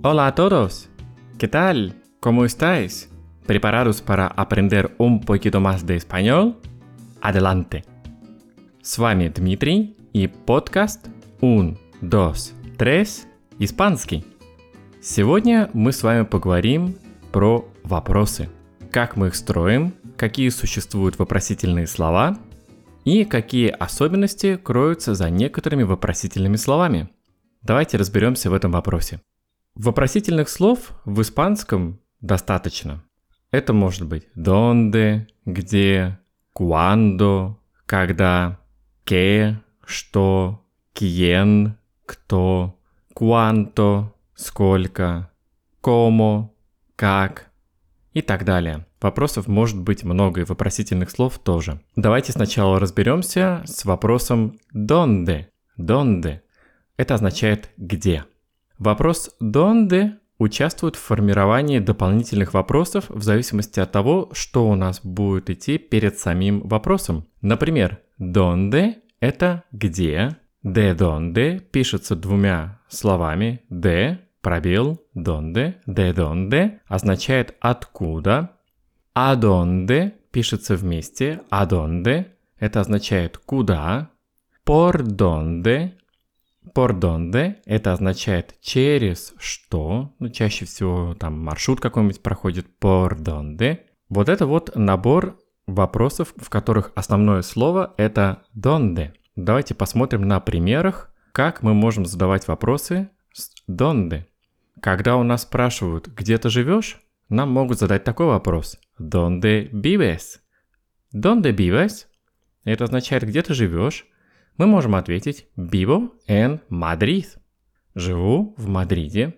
Hola a todos. ¿Qué tal? ¿Cómo estáis? ¿Preparados para aprender un poquito más de español? Adelante. С вами Дмитрий и подкаст Un, dos, tres, испанский. Сегодня мы с вами поговорим про вопросы. Как мы их строим, какие существуют вопросительные слова и какие особенности кроются за некоторыми вопросительными словами. Давайте разберемся в этом вопросе. Вопросительных слов в испанском достаточно. Это может быть donde, где, cuando, когда, que, что, quién, кто, cuánto, сколько, cómo, как и так далее. Вопросов может быть много и вопросительных слов тоже. Давайте сначала разберемся с вопросом donde. Donde. Это означает где. Вопрос donde участвует в формировании дополнительных вопросов в зависимости от того, что у нас будет идти перед самим вопросом. Например, donde – это где, de donde пишется двумя словами, de, пробел, donde, de donde означает откуда, а donde пишется вместе, а donde это означает куда, por donde Por donde – это означает через что, ну, чаще всего там маршрут какой-нибудь проходит por donde. Вот это вот набор вопросов, в которых основное слово – это donde. Давайте посмотрим на примерах, как мы можем задавать вопросы с donde. Когда у нас спрашивают, где ты живешь, нам могут задать такой вопрос. Donde vives? Donde vives? Это означает, где ты живешь мы можем ответить «Vivo en Madrid». Живу в Мадриде.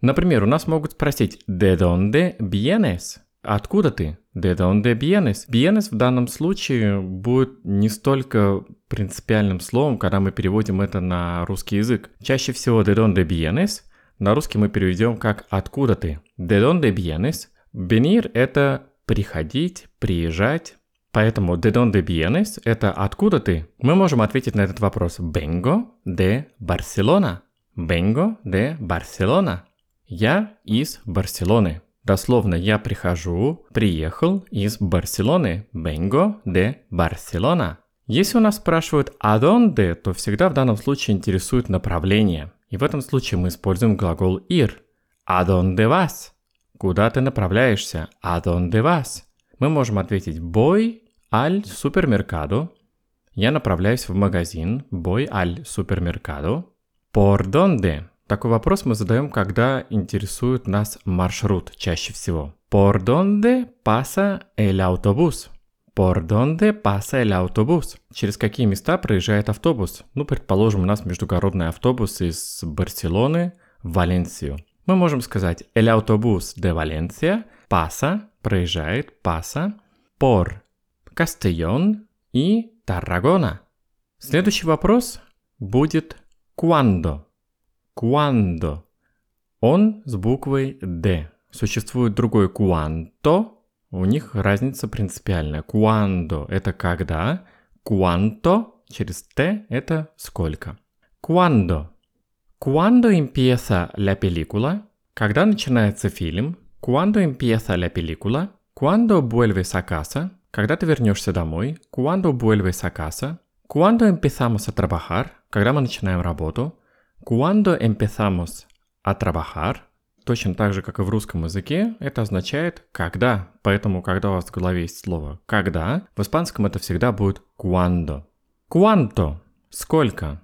Например, у нас могут спросить «De donde vienes?» Откуда ты? «De donde vienes?» «Vienes» в данном случае будет не столько принципиальным словом, когда мы переводим это на русский язык. Чаще всего «De donde vienes» на русский мы переведем как «Откуда ты?». «De donde vienes?» «Venir» — это приходить, приезжать, Поэтому de donde vienes – это откуда ты? Мы можем ответить на этот вопрос vengo de Barcelona. Vengo de Barcelona. Я из Барселоны. Дословно я прихожу, приехал из Барселоны. Vengo de Barcelona. Если у нас спрашивают «а donde», то всегда в данном случае интересует направление. И в этом случае мы используем глагол ir. «А donde vas?» Куда ты направляешься? «А donde vas?» мы можем ответить «voy al supermercado». Я направляюсь в магазин «voy al supermercado». «Por dónde?» Такой вопрос мы задаем, когда интересует нас маршрут чаще всего. «Por dónde pasa el autobús?» «Por dónde pasa el autobús?» Через какие места проезжает автобус? Ну, предположим, у нас междугородный автобус из Барселоны в Валенсию. Мы можем сказать «El autobús de Valencia pasa» проезжает Паса, Пор, Кастельон и Таррагона. Следующий вопрос будет «Cuándo?». «Cuándo?». Он с буквой «Д». Существует другой «Cuánto», у них разница принципиальная. «Cuándo» — это когда, «Cuánto» через «Т» — это сколько. «Cuándo?». «Cuándo empieza la película?» Когда начинается фильм? ¿Cuándo empieza la película? ¿Cuándo vuelves a casa? Когда ты вернешься домой? ¿Cuándo vuelves a casa? ¿Cuándo empezamos a trabajar? Когда мы начинаем работу? ¿Cuándo empezamos a trabajar? Точно так же, как и в русском языке, это означает «когда». Поэтому, когда у вас в голове есть слово «когда», в испанском это всегда будет «cuándo». «Cuánto» – «сколько».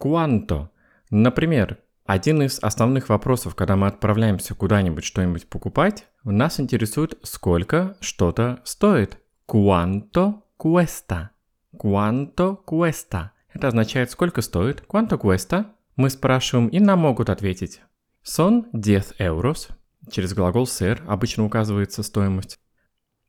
«Cuánto». Например, один из основных вопросов, когда мы отправляемся куда-нибудь что-нибудь покупать, нас интересует, сколько что-то стоит. Cuánto cuesta? Cuánto cuesta? Это означает, сколько стоит. Cuánto cuesta? Мы спрашиваем, и нам могут ответить. Son 10 euros. Через глагол ser обычно указывается стоимость.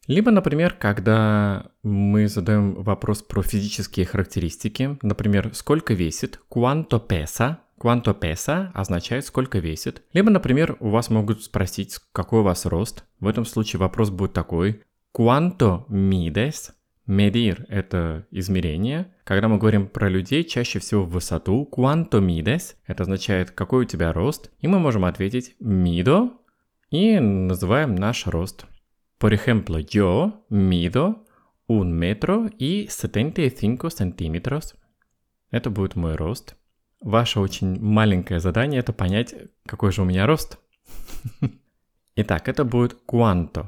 Либо, например, когда мы задаем вопрос про физические характеристики, например, сколько весит, cuánto pesa, Quanto pesa означает сколько весит. Либо, например, у вас могут спросить, какой у вас рост. В этом случае вопрос будет такой. Quanto mides? Medir – это измерение. Когда мы говорим про людей, чаще всего в высоту. Quanto mides? Это означает, какой у тебя рост. И мы можем ответить mido и называем наш рост. Por ejemplo, yo mido un metro y 75 centímetros. Это будет мой рост. Ваше очень маленькое задание это понять, какой же у меня рост. Итак, это будет quanto.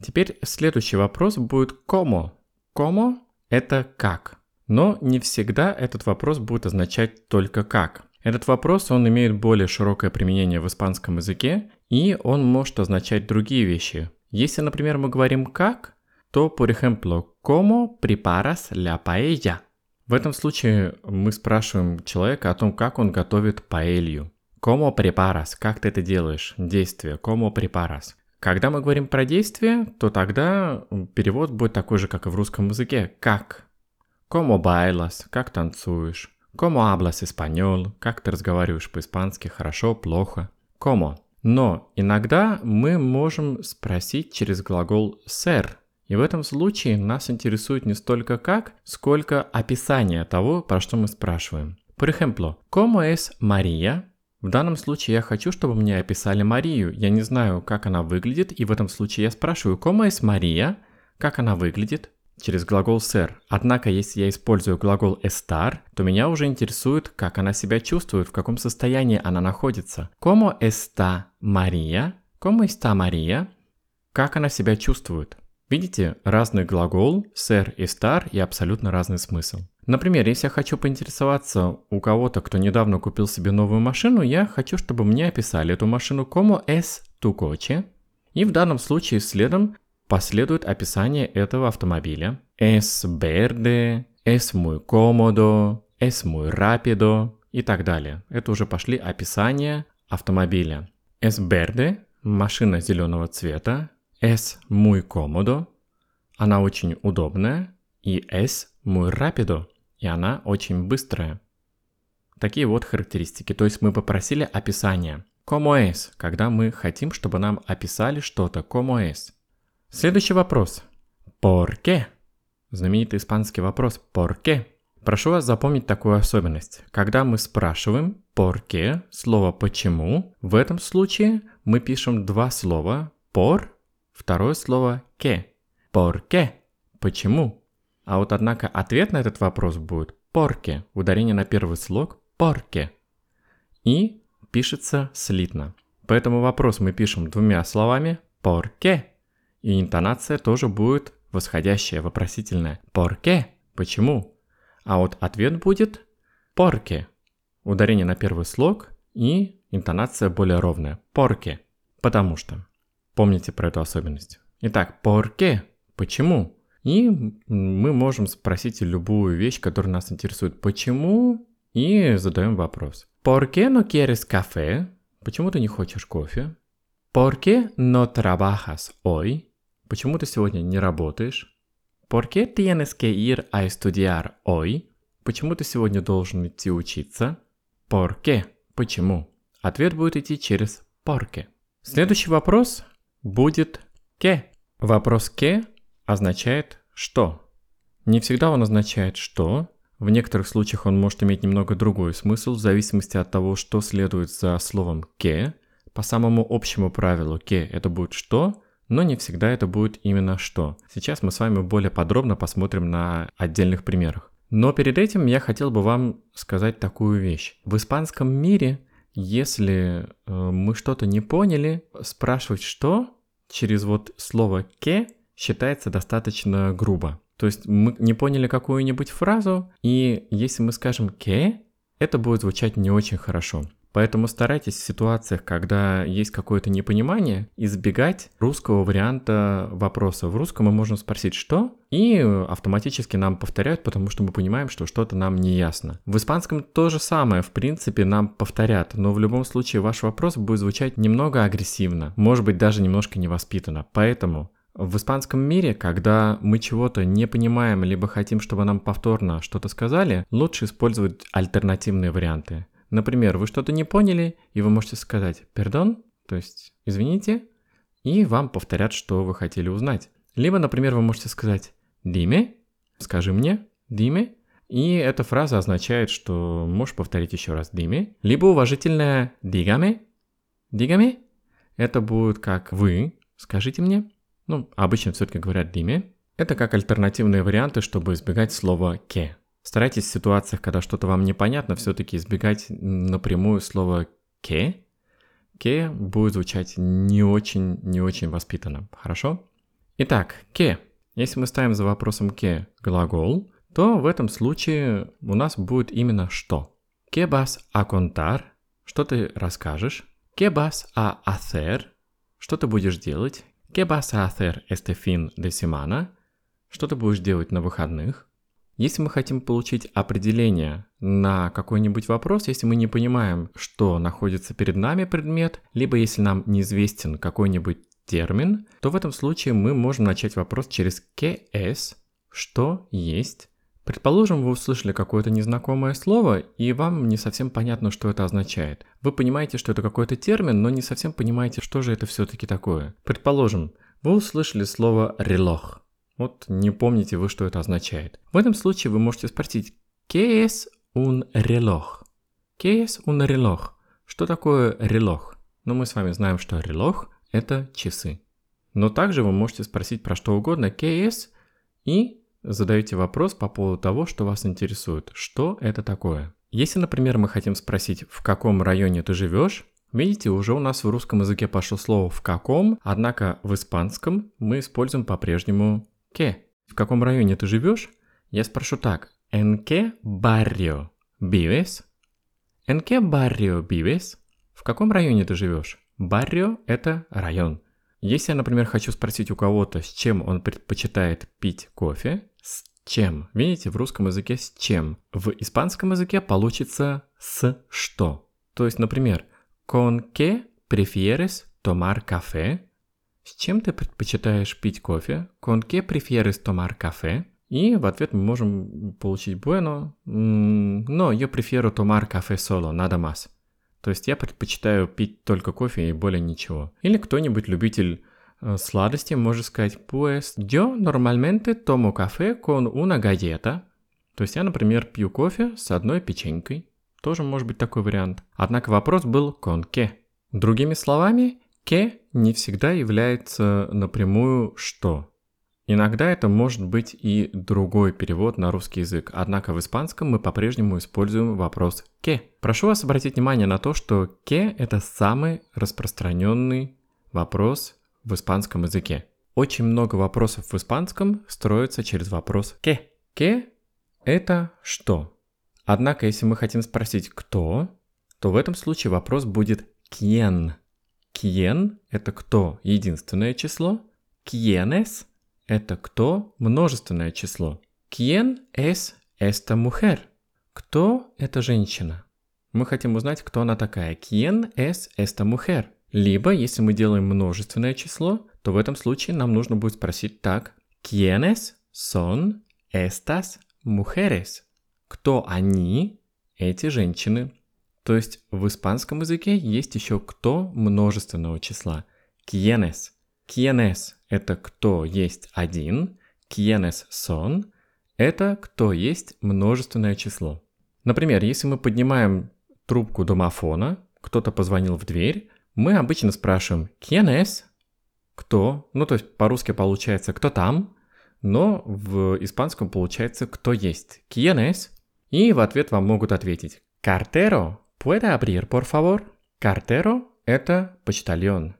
Теперь следующий вопрос будет como. Como – это как. Но не всегда этот вопрос будет означать только как. Этот вопрос, он имеет более широкое применение в испанском языке, и он может означать другие вещи. Если, например, мы говорим «как», то, por ejemplo, ¿cómo preparas la paella? В этом случае мы спрашиваем человека о том, как он готовит паэлью. ¿Cómo preparas? Как ты это делаешь? Действие. ¿Cómo preparas? Когда мы говорим про действие, то тогда перевод будет такой же, как и в русском языке. Как? ¿Cómo bailas? Как танцуешь? ¿Cómo hablas español? Как ты разговариваешь по-испански? Хорошо, плохо? ¿Cómo? Но иногда мы можем спросить через глагол ser. И в этом случае нас интересует не столько как, сколько описание того, про что мы спрашиваем. Por ejemplo, ¿cómo es María? В данном случае я хочу, чтобы мне описали Марию. Я не знаю, как она выглядит, и в этом случае я спрашиваю, ¿cómo es María? Как она выглядит? через глагол ser. Однако, если я использую глагол estar, то меня уже интересует, как она себя чувствует, в каком состоянии она находится. ¿Cómo está María? ¿Cómo está María? Как она себя чувствует? Видите, разный глагол, ser и estar и абсолютно разный смысл. Например, если я хочу поинтересоваться у кого-то, кто недавно купил себе новую машину, я хочу, чтобы мне описали эту машину como es tu coche. И в данном случае следом последует описание этого автомобиля. Es verde, es muy cómodo, es muy rápido и так далее. Это уже пошли описания автомобиля. Es verde – машина зеленого цвета. Es muy cómodo – она очень удобная. И es muy rápido – и она очень быстрая. Такие вот характеристики. То есть мы попросили описание. Como es, когда мы хотим, чтобы нам описали что-то. Como es. Следующий вопрос. ¿Por qué? Знаменитый испанский вопрос ¿Por qué? Прошу вас запомнить такую особенность. Когда мы спрашиваем ¿por qué? слово «почему», в этом случае мы пишем два слова «por», второе слово «que». ¿Por qué? Почему? А вот однако ответ на этот вопрос будет «porque», ударение на первый слог «porque». И пишется слитно. Поэтому вопрос мы пишем двумя словами «por qué?» И интонация тоже будет восходящая, вопросительная. «Порке?» Почему? А вот ответ будет «порке». Ударение на первый слог и интонация более ровная. «Порке». Потому что. Помните про эту особенность. Итак, «порке?» Почему? И мы можем спросить любую вещь, которая нас интересует. Почему? И задаем вопрос. ¿Por qué no quieres café? Почему ты не хочешь кофе? ¿Por qué no trabajas hoy? Почему ты сегодня не работаешь? ¿Por qué tienes que ir a estudiar hoy? Почему ты сегодня должен идти учиться? ¿Por qué? Почему? Ответ будет идти через porque. Следующий вопрос будет que. Вопрос que означает что. Не всегда он означает что. В некоторых случаях он может иметь немного другой смысл в зависимости от того, что следует за словом que. По самому общему правилу que это будет что, но не всегда это будет именно что. Сейчас мы с вами более подробно посмотрим на отдельных примерах. Но перед этим я хотел бы вам сказать такую вещь. В испанском мире, если э, мы что-то не поняли, спрашивать что через вот слово «ке» считается достаточно грубо. То есть мы не поняли какую-нибудь фразу, и если мы скажем «ке», это будет звучать не очень хорошо. Поэтому старайтесь в ситуациях, когда есть какое-то непонимание, избегать русского варианта вопроса. В русском мы можем спросить «что?» и автоматически нам повторяют, потому что мы понимаем, что что-то нам не ясно. В испанском то же самое, в принципе, нам повторят, но в любом случае ваш вопрос будет звучать немного агрессивно, может быть даже немножко невоспитанно. Поэтому в испанском мире, когда мы чего-то не понимаем, либо хотим, чтобы нам повторно что-то сказали, лучше использовать альтернативные варианты. Например, вы что-то не поняли, и вы можете сказать «пердон», то есть «извините», и вам повторят, что вы хотели узнать. Либо, например, вы можете сказать «диме», «скажи мне», «диме», И эта фраза означает, что можешь повторить еще раз «dime», либо уважительное «dígame», «dígame». Это будет как «вы», «скажите мне». Ну, обычно все-таки говорят «dime». Это как альтернативные варианты, чтобы избегать слова «que». Старайтесь в ситуациях, когда что-то вам непонятно, все-таки избегать напрямую слова «que». «Que» будет звучать не очень, не очень воспитанно. Хорошо? Итак, «que». Если мы ставим за вопросом «que» глагол, то в этом случае у нас будет именно «что». «Que vas a contar?» Что ты расскажешь? «Que vas a hacer?» Что ты будешь делать? «Que vas a hacer este fin de semana?» Что ты будешь делать на выходных? Если мы хотим получить определение на какой-нибудь вопрос, если мы не понимаем, что находится перед нами предмет, либо если нам неизвестен какой-нибудь термин, то в этом случае мы можем начать вопрос через «КС», что есть. Предположим, вы услышали какое-то незнакомое слово, и вам не совсем понятно, что это означает. Вы понимаете, что это какой-то термин, но не совсем понимаете, что же это все-таки такое. Предположим, вы услышали слово «релох». Вот не помните вы, что это означает. В этом случае вы можете спросить «Qué es un reloj?» «Qué es un reloj?» Что такое релох? Ну, мы с вами знаем, что релох – это часы. Но также вы можете спросить про что угодно «Qué es?» и задаете вопрос по поводу того, что вас интересует. Что это такое? Если, например, мы хотим спросить, в каком районе ты живешь, Видите, уже у нас в русском языке пошло слово «в каком», однако в испанском мы используем по-прежнему ¿Qué? В каком районе ты живешь? Я спрошу так. ¿En qué barrio vives? ¿En qué barrio vives? В каком районе ты живешь? Баррио – это район. Если я, например, хочу спросить у кого-то, с чем он предпочитает пить кофе, с чем? Видите, в русском языке с чем? В испанском языке получится с что. То есть, например, ¿con qué prefieres tomar café? С чем ты предпочитаешь пить кофе? ¿Con qué prefieres tomar café? И в ответ мы можем получить bueno, но yo prefiero tomar café solo, nada más. То есть я предпочитаю пить только кофе и более ничего. Или кто-нибудь любитель э, сладости может сказать pues yo normalmente tomo café con una galleta. То есть я, например, пью кофе с одной печенькой. Тоже может быть такой вариант. Однако вопрос был con qué. Другими словами, «ке» не всегда является напрямую «что». Иногда это может быть и другой перевод на русский язык, однако в испанском мы по-прежнему используем вопрос «ке». Прошу вас обратить внимание на то, что «ке» — это самый распространенный вопрос в испанском языке. Очень много вопросов в испанском строятся через вопрос «ке». «Ке» — это «что». Однако, если мы хотим спросить «кто», то в этом случае вопрос будет «quién». Quién – это кто единственное число. Quiénes – это кто множественное число. Quién es esta mujer? Кто эта женщина? Мы хотим узнать, кто она такая. Quién es esta mujer? Либо, если мы делаем множественное число, то в этом случае нам нужно будет спросить так. ¿Quiénes son estas mujeres? Кто они, эти женщины? То есть в испанском языке есть еще кто множественного числа. Quienes. Quienes – это кто есть один. Quienes son – это кто есть множественное число. Например, если мы поднимаем трубку домофона, кто-то позвонил в дверь, мы обычно спрашиваем «Quién Кто? Ну, то есть по-русски получается «кто там?», но в испанском получается «кто есть?». «Quién И в ответ вам могут ответить «Cartero» ¿Puede abrir, por favor? Cartero – это почтальон.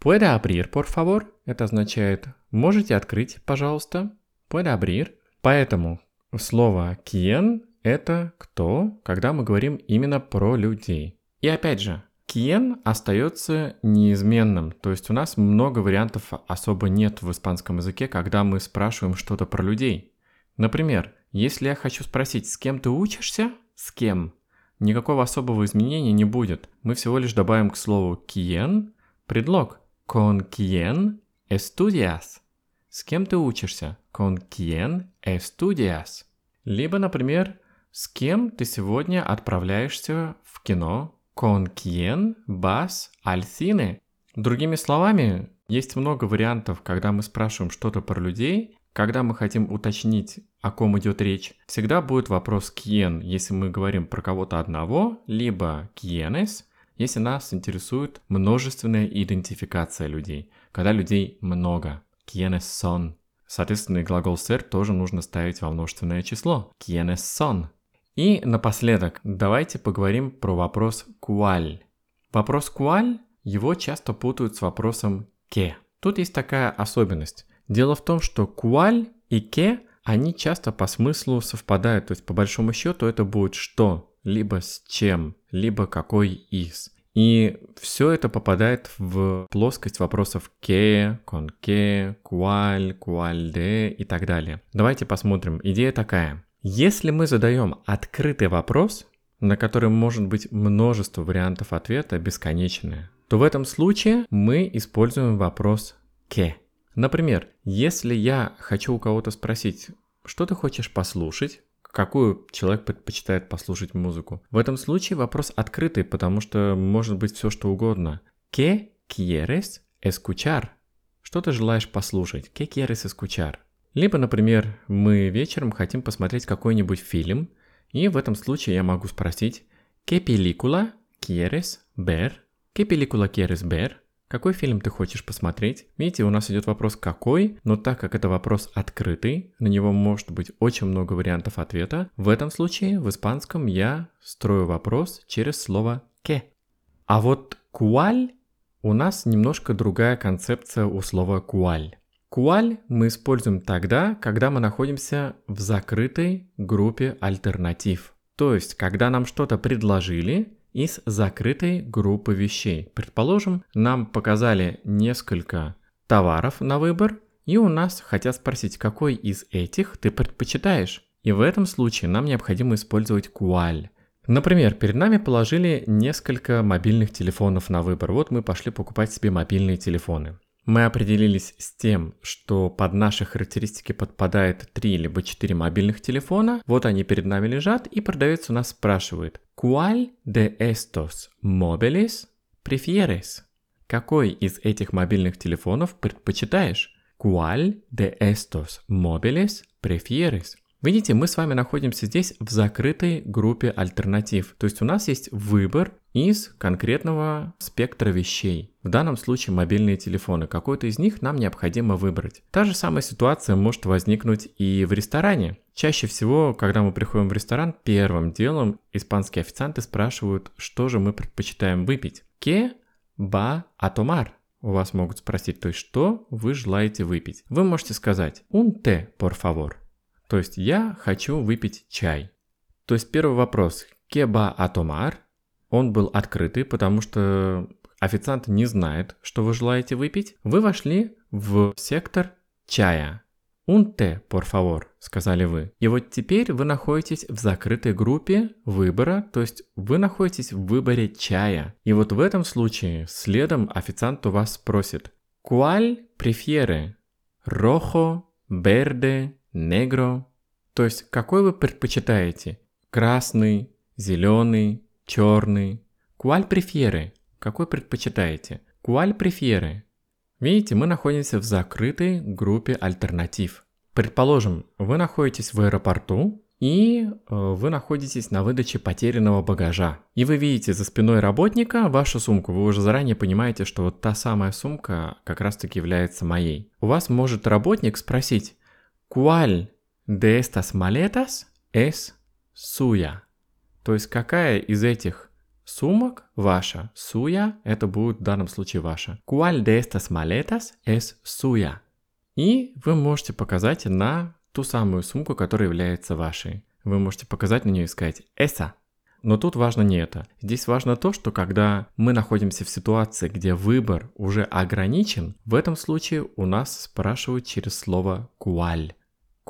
¿Puede abrir, por favor? Это означает «можете открыть, пожалуйста?» ¿Puede abrir? Поэтому слово «quién» – это «кто», когда мы говорим именно про людей. И опять же, «quién» остается неизменным, то есть у нас много вариантов особо нет в испанском языке, когда мы спрашиваем что-то про людей. Например, если я хочу спросить, с кем ты учишься? С кем? Никакого особого изменения не будет. Мы всего лишь добавим к слову «quién» предлог «con quién estudias». С кем ты учишься? Con quién estudias. Либо, например, с кем ты сегодня отправляешься в кино? Con quién vas al cine? Другими словами, есть много вариантов, когда мы спрашиваем что-то про людей, когда мы хотим уточнить, о ком идет речь, всегда будет вопрос «quién», если мы говорим про кого-то одного, либо «quiénes», если нас интересует множественная идентификация людей, когда людей много. «Quiénes son?» Соответственно, глагол ser тоже нужно ставить во множественное число. «Quiénes son?» И напоследок, давайте поговорим про вопрос «cuál». Вопрос «cuál» его часто путают с вопросом «que». Тут есть такая особенность. Дело в том, что «cuál» и «que» они часто по смыслу совпадают, то есть по большому счету это будет «что», либо «с чем», либо «какой из». И все это попадает в плоскость вопросов «que», «con que», «cuál», «cuál de» и так далее. Давайте посмотрим. Идея такая. Если мы задаем открытый вопрос, на который может быть множество вариантов ответа, бесконечное, то в этом случае мы используем вопрос «que». Например, если я хочу у кого-то спросить, что ты хочешь послушать, какую человек предпочитает послушать музыку. В этом случае вопрос открытый, потому что может быть все что угодно. ¿Qué quieres escuchar? Что ты желаешь послушать? ¿Qué quieres escuchar? Либо, например, мы вечером хотим посмотреть какой-нибудь фильм, и в этом случае я могу спросить ¿Qué película quieres ver? ¿Qué película quieres ver? Какой фильм ты хочешь посмотреть? Видите, у нас идет вопрос «какой?», но так как это вопрос открытый, на него может быть очень много вариантов ответа, в этом случае в испанском я строю вопрос через слово «que». А вот «cuál» у нас немножко другая концепция у слова «cuál». Куаль мы используем тогда, когда мы находимся в закрытой группе альтернатив. То есть, когда нам что-то предложили из закрытой группы вещей. Предположим, нам показали несколько товаров на выбор, и у нас хотят спросить, какой из этих ты предпочитаешь. И в этом случае нам необходимо использовать куаль. Например, перед нами положили несколько мобильных телефонов на выбор. Вот мы пошли покупать себе мобильные телефоны мы определились с тем, что под наши характеристики подпадает 3 либо 4 мобильных телефона. Вот они перед нами лежат, и продавец у нас спрашивает, ¿Cuál de estos móviles prefieres? Какой из этих мобильных телефонов предпочитаешь? ¿Cuál de estos móviles prefieres? Видите, мы с вами находимся здесь в закрытой группе альтернатив. То есть у нас есть выбор из конкретного спектра вещей. В данном случае мобильные телефоны. Какой-то из них нам необходимо выбрать. Та же самая ситуация может возникнуть и в ресторане. Чаще всего, когда мы приходим в ресторан, первым делом испанские официанты спрашивают, что же мы предпочитаем выпить. «Ке ба атомар?» У вас могут спросить, то есть что вы желаете выпить. Вы можете сказать «un té, por favor». То есть я хочу выпить чай. То есть первый вопрос «Кеба атомар?» Он был открытый, потому что официант не знает, что вы желаете выпить. Вы вошли в сектор чая. «Un té, por favor», сказали вы. И вот теперь вы находитесь в закрытой группе выбора, то есть вы находитесь в выборе чая. И вот в этом случае следом официант у вас спросит «Cuál prefiere? Rojo, verde, негро. То есть какой вы предпочитаете? Красный, зеленый, черный. Куаль преферы? Какой предпочитаете? Куаль преферы? Видите, мы находимся в закрытой группе альтернатив. Предположим, вы находитесь в аэропорту, и э, вы находитесь на выдаче потерянного багажа. И вы видите за спиной работника вашу сумку. Вы уже заранее понимаете, что вот та самая сумка как раз таки является моей. У вас может работник спросить, ¿Cuál de estas maletas es suya? То есть какая из этих сумок ваша? Суя – это будет в данном случае ваша. ¿Cuál de estas maletas es suya? И вы можете показать на ту самую сумку, которая является вашей. Вы можете показать на нее и сказать «эса». Но тут важно не это. Здесь важно то, что когда мы находимся в ситуации, где выбор уже ограничен, в этом случае у нас спрашивают через слово «куаль».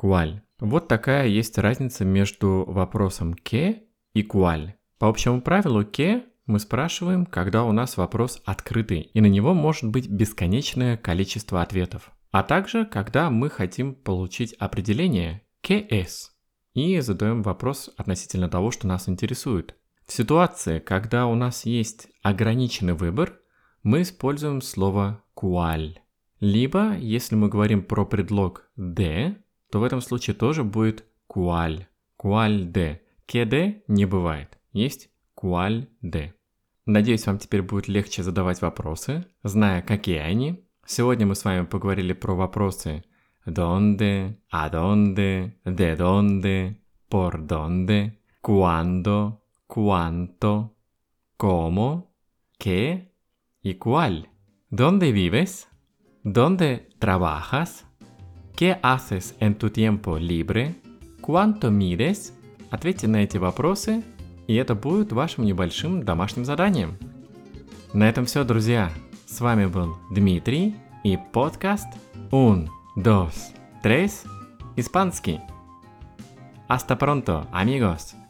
Куаль. Вот такая есть разница между вопросом «ке» и «куаль». По общему правилу «ке» мы спрашиваем, когда у нас вопрос открытый, и на него может быть бесконечное количество ответов. А также, когда мы хотим получить определение «КС» и задаем вопрос относительно того, что нас интересует. В ситуации, когда у нас есть ограниченный выбор, мы используем слово «куаль». Либо, если мы говорим про предлог «de», то в этом случае тоже будет «cual». «Cual de». «Que de» не бывает. Есть «cual de». Надеюсь, вам теперь будет легче задавать вопросы, зная, какие они. Сегодня мы с вами поговорили про вопросы «a dónde», «de dónde», «por dónde», «cuándo», «cuánto», «cómo», «qué» y «cuál». ¿Dónde vives? ¿Dónde trabajas? ¿Qué haces en tu tiempo libre? ¿Cuánto mides? Ответьте на эти вопросы, и это будет вашим небольшим домашним заданием. На этом все, друзья. С вами был Дмитрий и подкаст Un, dos, tres, испанский. Hasta pronto, amigos!